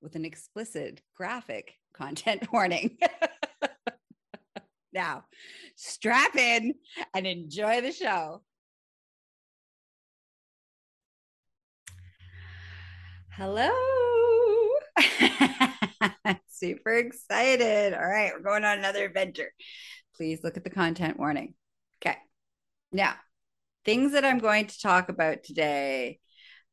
with an explicit graphic content warning. now, strap in and enjoy the show. Hello. Super excited. All right, we're going on another adventure. Please look at the content warning. Okay. Now, things that I'm going to talk about today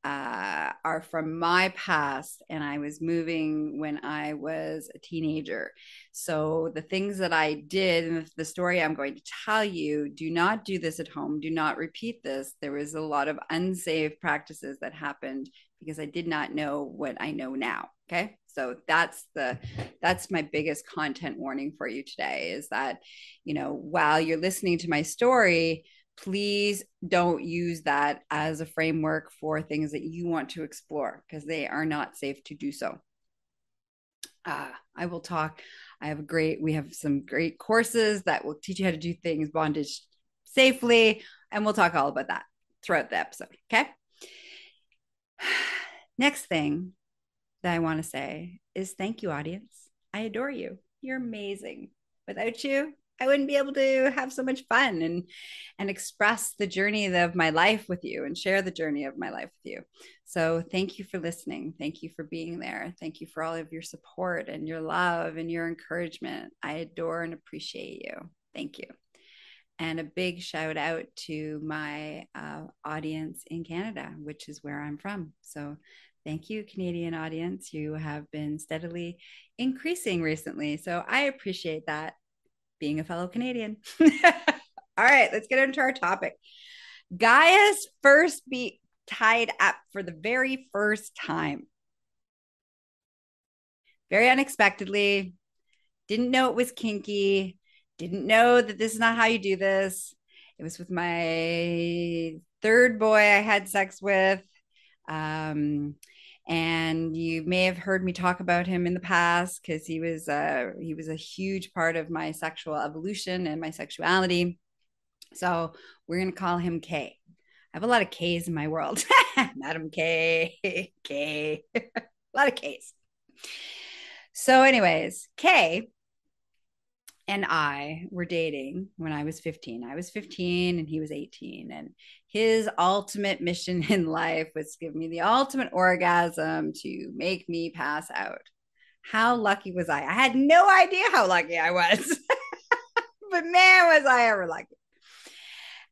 uh, are from my past, and I was moving when I was a teenager. So, the things that I did and the story I'm going to tell you do not do this at home. Do not repeat this. There was a lot of unsafe practices that happened because I did not know what I know now. Okay. So that's the that's my biggest content warning for you today is that you know while you're listening to my story please don't use that as a framework for things that you want to explore because they are not safe to do so. Uh, I will talk. I have a great, we have some great courses that will teach you how to do things bondage safely. And we'll talk all about that throughout the episode. Okay. Next thing that I want to say is thank you, audience. I adore you. You're amazing. Without you, I wouldn't be able to have so much fun and and express the journey of my life with you and share the journey of my life with you. So thank you for listening. Thank you for being there. Thank you for all of your support and your love and your encouragement. I adore and appreciate you. Thank you. And a big shout out to my uh, audience in Canada, which is where I'm from. So Thank you, Canadian audience. You have been steadily increasing recently. So I appreciate that being a fellow Canadian. All right, let's get into our topic. Gaia's first beat tied up for the very first time. Very unexpectedly, didn't know it was kinky, didn't know that this is not how you do this. It was with my third boy I had sex with. Um, and you may have heard me talk about him in the past because he was uh, he was a huge part of my sexual evolution and my sexuality. So we're gonna call him K. I have a lot of K's in my world. Madam K, K, a lot of K's. So, anyways, K and I were dating when I was 15. I was 15 and he was 18. And his ultimate mission in life was to give me the ultimate orgasm to make me pass out. How lucky was I? I had no idea how lucky I was. but man, was I ever lucky.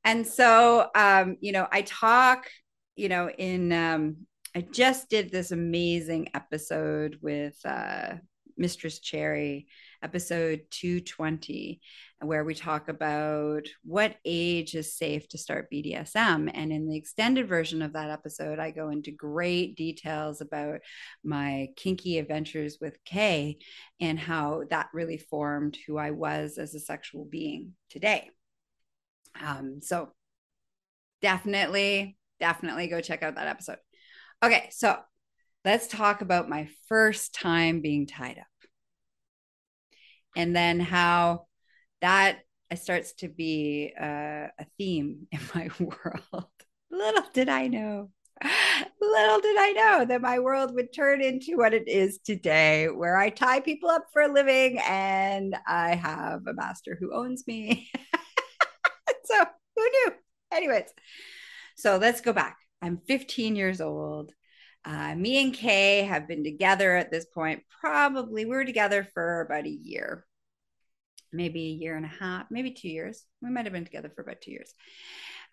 And so, um, you know, I talk, you know, in, um, I just did this amazing episode with uh, Mistress Cherry episode 220, where we talk about what age is safe to start BDSM. And in the extended version of that episode, I go into great details about my kinky adventures with Kay and how that really formed who I was as a sexual being today. Um, so definitely, definitely go check out that episode. Okay, so let's talk about my first time being tied up and then how that starts to be a, a theme in my world. Little did I know little did I know that my world would turn into what it is today, where I tie people up for a living and I have a master who owns me. so who knew? Anyways, so let's go back. I'm 15 years old. Uh, me and Kay have been together at this point. Probably we were together for about a year, maybe a year and a half, maybe two years. We might have been together for about two years.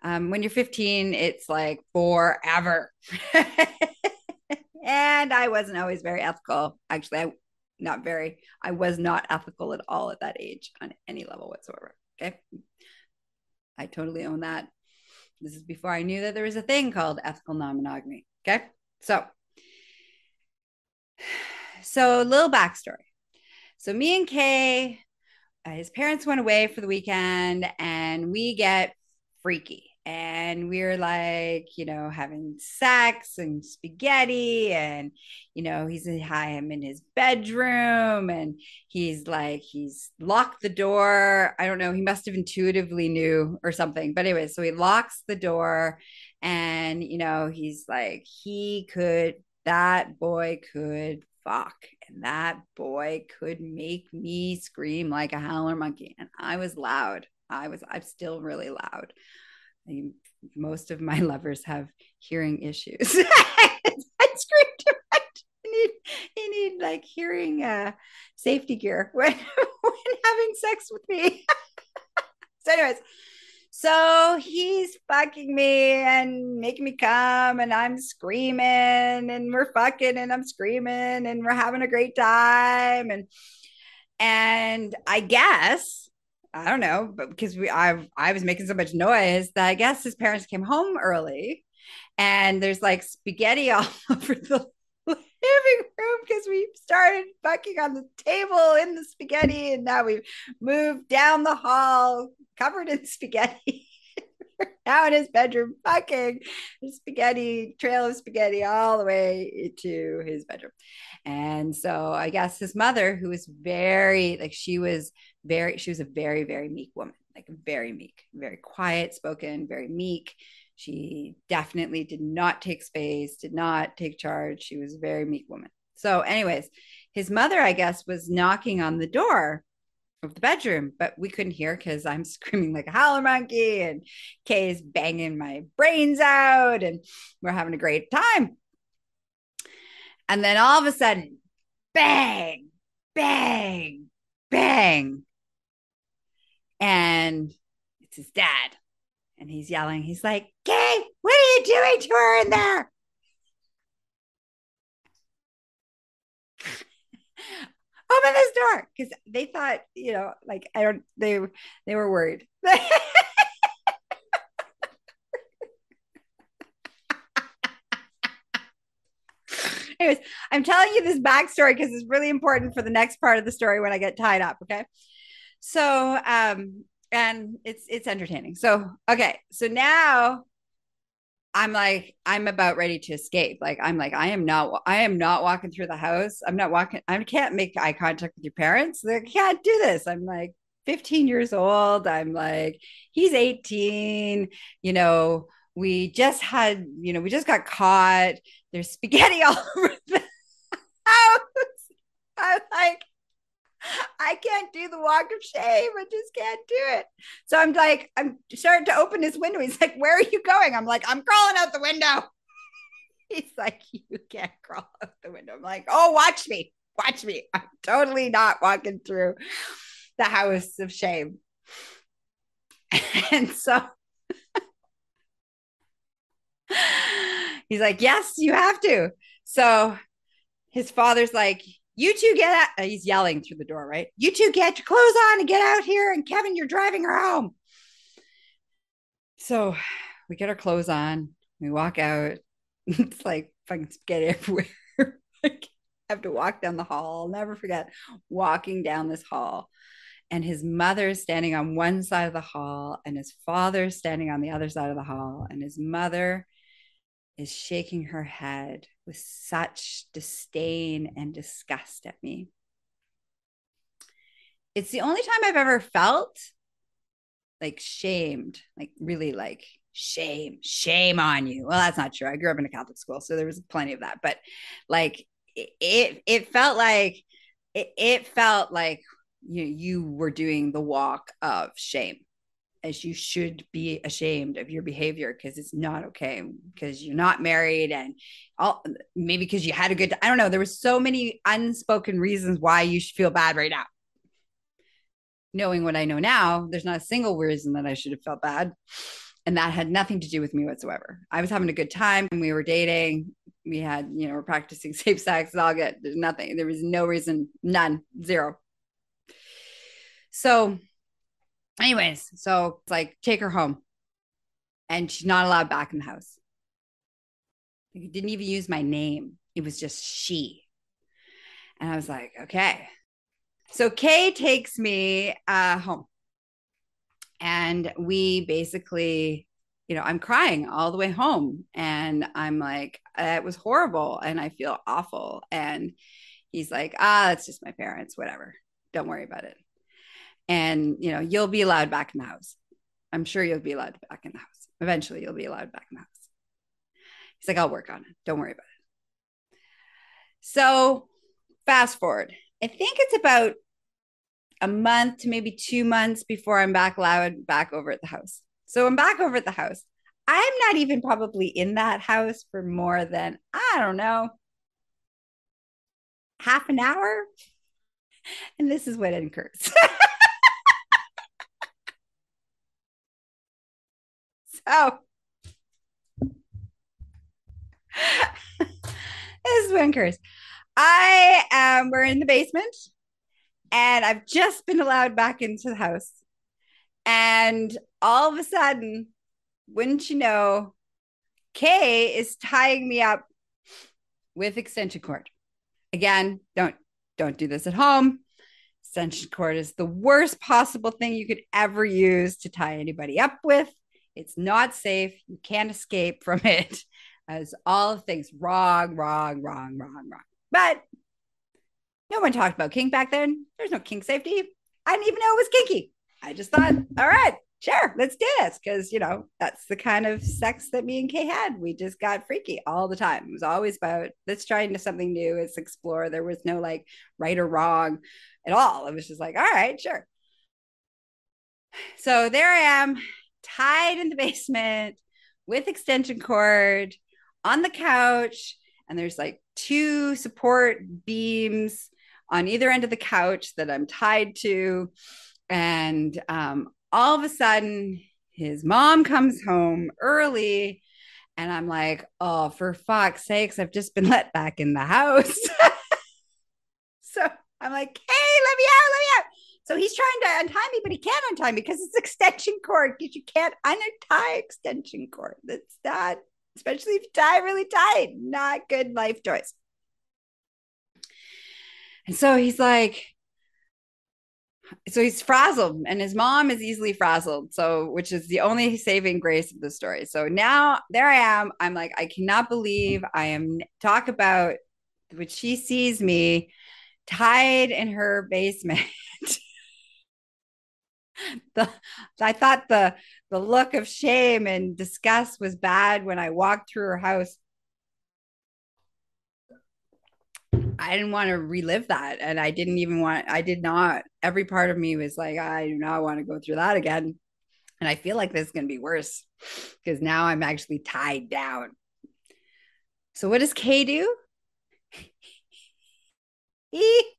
Um, when you're 15, it's like forever. and I wasn't always very ethical. Actually, I not very, I was not ethical at all at that age on any level whatsoever. Okay. I totally own that. This is before I knew that there was a thing called ethical non monogamy. Okay. So, so a little backstory. So, me and Kay, uh, his parents went away for the weekend and we get freaky and we are like, you know, having sex and spaghetti, and you know, he's high him in his bedroom, and he's like, he's locked the door. I don't know, he must have intuitively knew or something. But anyway, so he locks the door, and you know, he's like, he could, that boy could fuck. And that boy could make me scream like a howler monkey. And I was loud. I was, I'm still really loud. I, mean, most of my lovers have hearing issues. I scream too much. You need, you need like hearing uh, safety gear when, when having sex with me. so, anyways, so he's fucking me and making me come, and I'm screaming, and we're fucking, and I'm screaming, and we're having a great time, and and I guess I don't know, but because we I I was making so much noise that I guess his parents came home early and there's like spaghetti all over the living room because we started fucking on the table in the spaghetti and now we've moved down the hall covered in spaghetti. now in his bedroom fucking spaghetti trail of spaghetti all the way to his bedroom and so i guess his mother who was very like she was very she was a very very meek woman like very meek very quiet spoken very meek she definitely did not take space did not take charge. She was a very meek woman. So anyways his mother i guess was knocking on the door of the bedroom but we couldn't hear because i'm screaming like a howler monkey and kay's banging my brains out and we're having a great time. And then all of a sudden bang bang bang. And it's his dad. And he's yelling, he's like, Kay, what are you doing to her in there? Open this door. Because they thought, you know, like I don't they they were worried. Anyways, I'm telling you this backstory because it's really important for the next part of the story when I get tied up. Okay. So, um, and it's it's entertaining. So, okay, so now I'm like, I'm about ready to escape. Like, I'm like, I am not, I am not walking through the house. I'm not walking. I can't make eye contact with your parents. They can't do this. I'm like 15 years old. I'm like, he's 18. You know, we just had, you know, we just got caught. There's spaghetti all over the house. I'm like, I can't do the walk of shame. I just can't do it. So I'm like, I'm starting to open his window. He's like, Where are you going? I'm like, I'm crawling out the window. He's like, You can't crawl out the window. I'm like, Oh, watch me. Watch me. I'm totally not walking through the house of shame. And so he's like, Yes, you have to. So his father's like, you two get out. Uh, he's yelling through the door, right? You two get your clothes on and get out here. And Kevin, you're driving her home. So we get our clothes on. We walk out. it's like fucking spaghetti everywhere. I have to walk down the hall. I'll never forget walking down this hall. And his mother is standing on one side of the hall, and his father is standing on the other side of the hall. And his mother is shaking her head with such disdain and disgust at me. It's the only time I've ever felt like shamed, like really like shame, shame on you. Well, that's not true. I grew up in a Catholic school, so there was plenty of that. But like it, it felt like it, it felt like you you were doing the walk of shame as you should be ashamed of your behavior because it's not okay because you're not married and all maybe because you had a good I don't know there was so many unspoken reasons why you should feel bad right now. Knowing what I know now there's not a single reason that I should have felt bad and that had nothing to do with me whatsoever. I was having a good time and we were dating we had you know we're practicing safe sex it's all good there's nothing there was no reason none zero. So anyways, so it's like take her home. And she's not allowed back in the house. He didn't even use my name. It was just she. And I was like, okay. So Kay takes me uh, home. And we basically, you know, I'm crying all the way home. And I'm like, it was horrible. And I feel awful. And he's like, ah, it's just my parents, whatever. Don't worry about it and you know you'll be allowed back in the house. I'm sure you'll be allowed back in the house. Eventually you'll be allowed back in the house. He's like i'll work on it. Don't worry about it. So fast forward. I think it's about a month to maybe two months before i'm back allowed back over at the house. So i'm back over at the house. I'm not even probably in that house for more than i don't know half an hour. And this is what it occurs Oh. this is Winkers. I am, we're in the basement and I've just been allowed back into the house. And all of a sudden, wouldn't you know, Kay is tying me up with extension cord. Again, don't don't do this at home. Extension cord is the worst possible thing you could ever use to tie anybody up with. It's not safe. You can't escape from it. As all things wrong, wrong, wrong, wrong, wrong. But no one talked about kink back then. There's no kink safety. I didn't even know it was kinky. I just thought, all right, sure, let's do this. Cause, you know, that's the kind of sex that me and Kay had. We just got freaky all the time. It was always about let's try into something new, let's explore. There was no like right or wrong at all. It was just like, all right, sure. So there I am tied in the basement with extension cord on the couch. And there's like two support beams on either end of the couch that I'm tied to. And um, all of a sudden, his mom comes home early. And I'm like, oh, for fuck's sakes, I've just been let back in the house. so I'm like, hey, let me out, let me out. So he's trying to untie me, but he can't untie me because it's extension cord. Because you can't untie extension cord. That's not, especially if you tie really tight, not good life choice. And so he's like, so he's frazzled, and his mom is easily frazzled. So, which is the only saving grace of the story. So now there I am. I'm like, I cannot believe I am talk about which she sees me tied in her basement the I thought the the look of shame and disgust was bad when I walked through her house. I didn't want to relive that. And I didn't even want, I did not. Every part of me was like, I do not want to go through that again. And I feel like this is going to be worse because now I'm actually tied down. So, what does Kay do?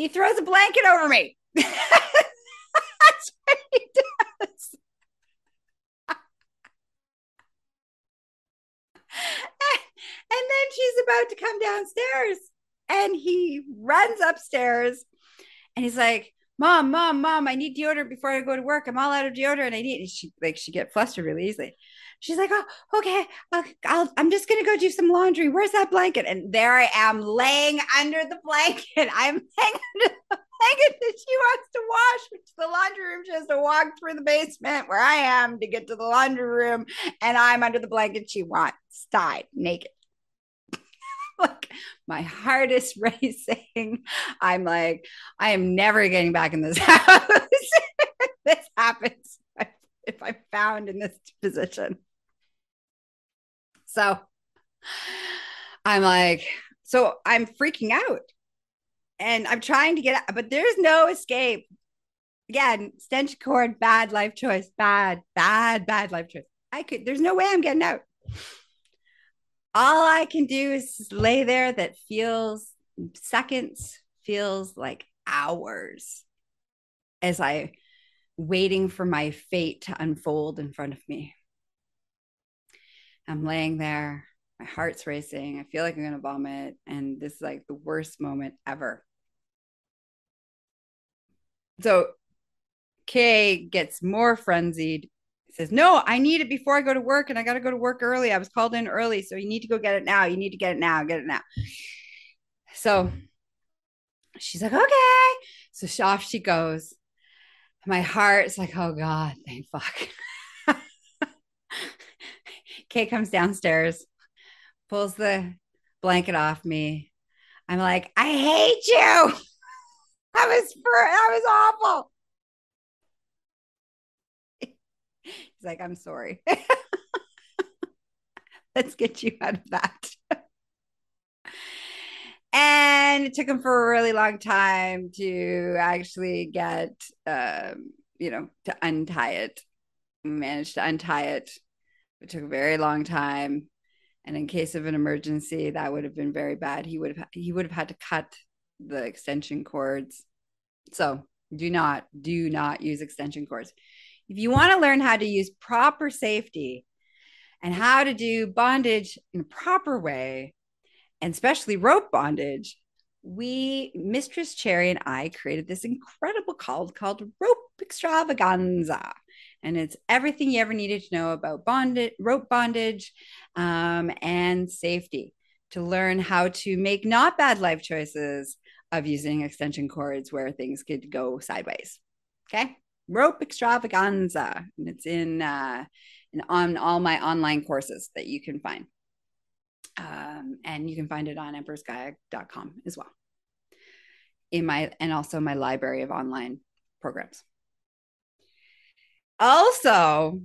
He throws a blanket over me. That's what he does. and then she's about to come downstairs and he runs upstairs and he's like mom mom mom i need deodorant before i go to work i'm all out of deodorant and i need she like she get flustered really easily she's like, oh, okay, I'll, I'll, I'm just to go do some laundry. Where's that blanket? And there I am laying under the blanket. I'm laying under the blanket that she wants to wash, which the laundry room. She has to walk through the basement where I am to get to the laundry room. And I'm under the blanket she wants, tied, naked. Like my heart is racing. I'm like, I am never getting back in this house. this happens if I'm found in this position. So I'm like, so I'm freaking out. and I'm trying to get out, but there's no escape. Again, stench cord, bad life choice, bad, bad, bad life choice. I could, there's no way I'm getting out. All I can do is lay there that feels seconds, feels like hours as I waiting for my fate to unfold in front of me. I'm laying there, my heart's racing. I feel like I'm going to vomit. And this is like the worst moment ever. So Kay gets more frenzied. Says, No, I need it before I go to work, and I got to go to work early. I was called in early, so you need to go get it now. You need to get it now. Get it now. So she's like, Okay. So she, off she goes. My heart's like, Oh God, thank fuck. Kay comes downstairs, pulls the blanket off me. I'm like, I hate you. That was for that was awful. He's like, I'm sorry. Let's get you out of that. and it took him for a really long time to actually get, um, you know, to untie it. managed to untie it. It took a very long time. And in case of an emergency, that would have been very bad. He would have he would have had to cut the extension cords. So do not, do not use extension cords. If you want to learn how to use proper safety and how to do bondage in a proper way, and especially rope bondage, we, Mistress Cherry and I created this incredible called called Rope Extravaganza. And it's everything you ever needed to know about bondage, rope bondage um, and safety to learn how to make not bad life choices of using extension cords where things could go sideways. Okay. Rope extravaganza. And it's in, uh, in on all my online courses that you can find. Um, and you can find it on emperorskayak.com as well. In my, and also my library of online programs. Also,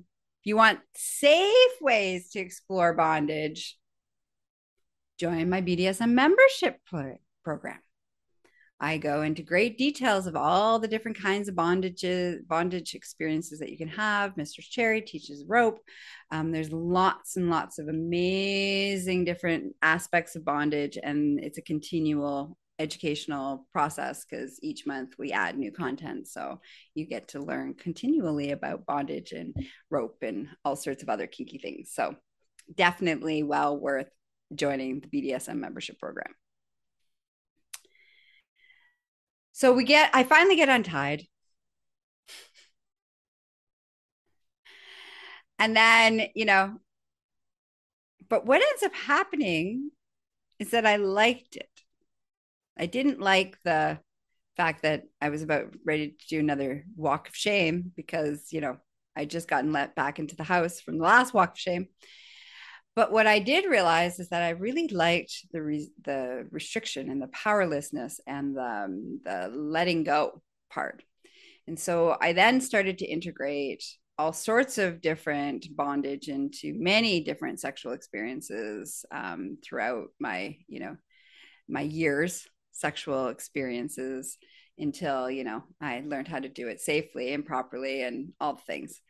if you want safe ways to explore bondage, join my BDSM membership program. I go into great details of all the different kinds of bondages, bondage experiences that you can have. Mistress Cherry teaches rope. Um, there's lots and lots of amazing different aspects of bondage, and it's a continual educational process because each month we add new content. So you get to learn continually about bondage and rope and all sorts of other kinky things. So definitely well worth joining the BDSM membership program. So we get, I finally get untied. and then, you know, but what ends up happening is that I liked it. I didn't like the fact that I was about ready to do another walk of shame because, you know, I just gotten let back into the house from the last walk of shame. But what I did realize is that I really liked the re- the restriction and the powerlessness and the, um, the letting go part. And so I then started to integrate all sorts of different bondage into many different sexual experiences um, throughout my, you know, my years, sexual experiences until you know I learned how to do it safely and properly and all the things.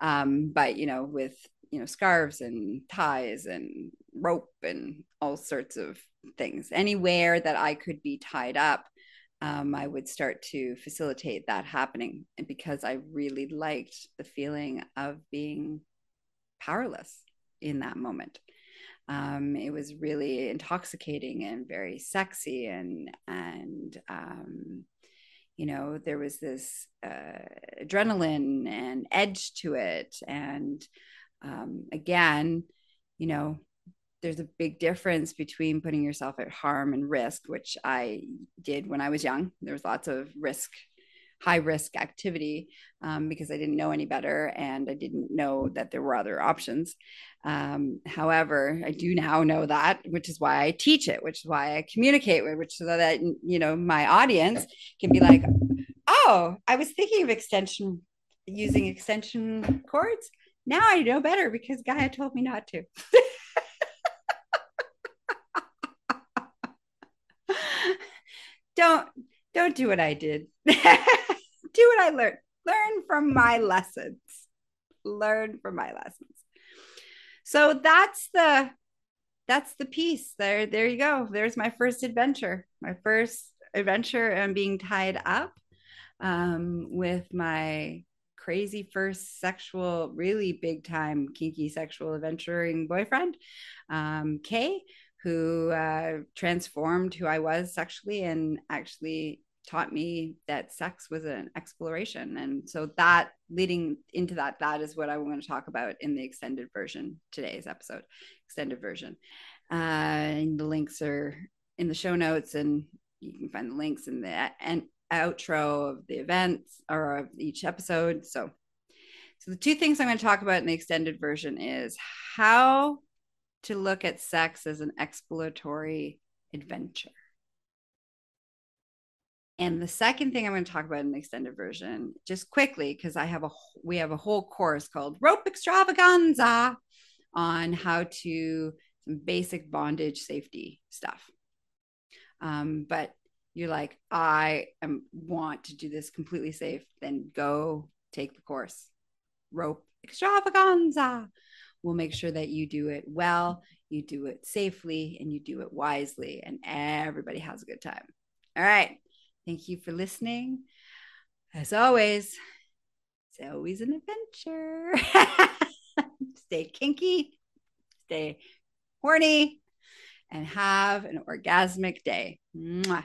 Um, but you know, with you know scarves and ties and rope and all sorts of things. Anywhere that i could be tied up um, i would start to facilitate that happening and because i really liked the feeling of being powerless in that moment. Um, it was really intoxicating and very sexy and and um, you know there was this uh, adrenaline and edge to it and um, again, you know, there's a big difference between putting yourself at harm and risk, which I did when I was young. There was lots of risk, high risk activity um, because I didn't know any better and I didn't know that there were other options. Um, however, I do now know that, which is why I teach it, which is why I communicate with, which so that you know my audience can be like, oh, I was thinking of extension using extension cords now I know better because Gaia told me not to. don't don't do what I did. do what I learned. Learn from my lessons. Learn from my lessons. So that's the that's the piece. There there you go. There's my first adventure. My first adventure and being tied up um, with my crazy first sexual, really big time kinky sexual adventuring boyfriend, um, Kay, who uh, transformed who I was sexually and actually taught me that sex was an exploration. And so that leading into that, that is what I want to talk about in the extended version, today's episode, extended version. Uh, and the links are in the show notes and you can find the links in the and outro of the events or of each episode. So, so the two things I'm going to talk about in the extended version is how to look at sex as an exploratory adventure. And the second thing I'm going to talk about in the extended version, just quickly, because I have a we have a whole course called Rope Extravaganza on how to some basic bondage safety stuff. Um, but you're like, I am want to do this completely safe, then go take the course. Rope extravaganza. We'll make sure that you do it well, you do it safely, and you do it wisely, and everybody has a good time. All right. Thank you for listening. As always, it's always an adventure. stay kinky, stay horny, and have an orgasmic day. Mwah.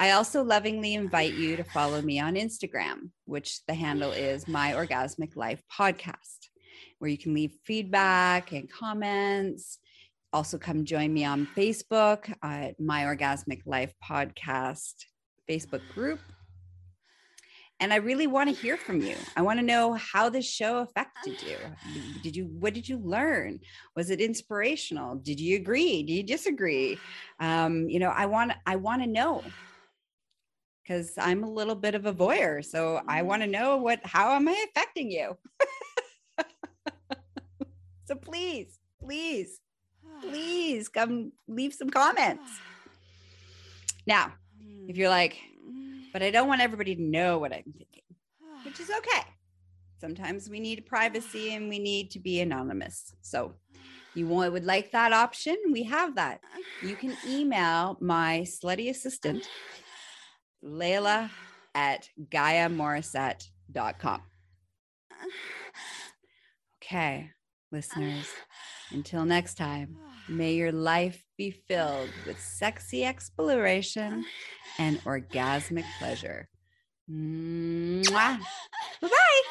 I also lovingly invite you to follow me on Instagram, which the handle is My Orgasmic Life Podcast, where you can leave feedback and comments. Also, come join me on Facebook at My Orgasmic Life Podcast Facebook group. And I really want to hear from you. I want to know how this show affected you. Did you what did you learn? Was it inspirational? Did you agree? Did you disagree? Um, you know, I want I want to know because I'm a little bit of a voyeur. So I want to mm. know what, how am I affecting you? so please, please, please come leave some comments. Now, if you're like, but I don't want everybody to know what I'm thinking, which is okay. Sometimes we need privacy and we need to be anonymous. So you would like that option? We have that. You can email my slutty assistant Layla at GaiaMorissette.com. Okay, listeners, until next time, may your life be filled with sexy exploration and orgasmic pleasure. Bye bye.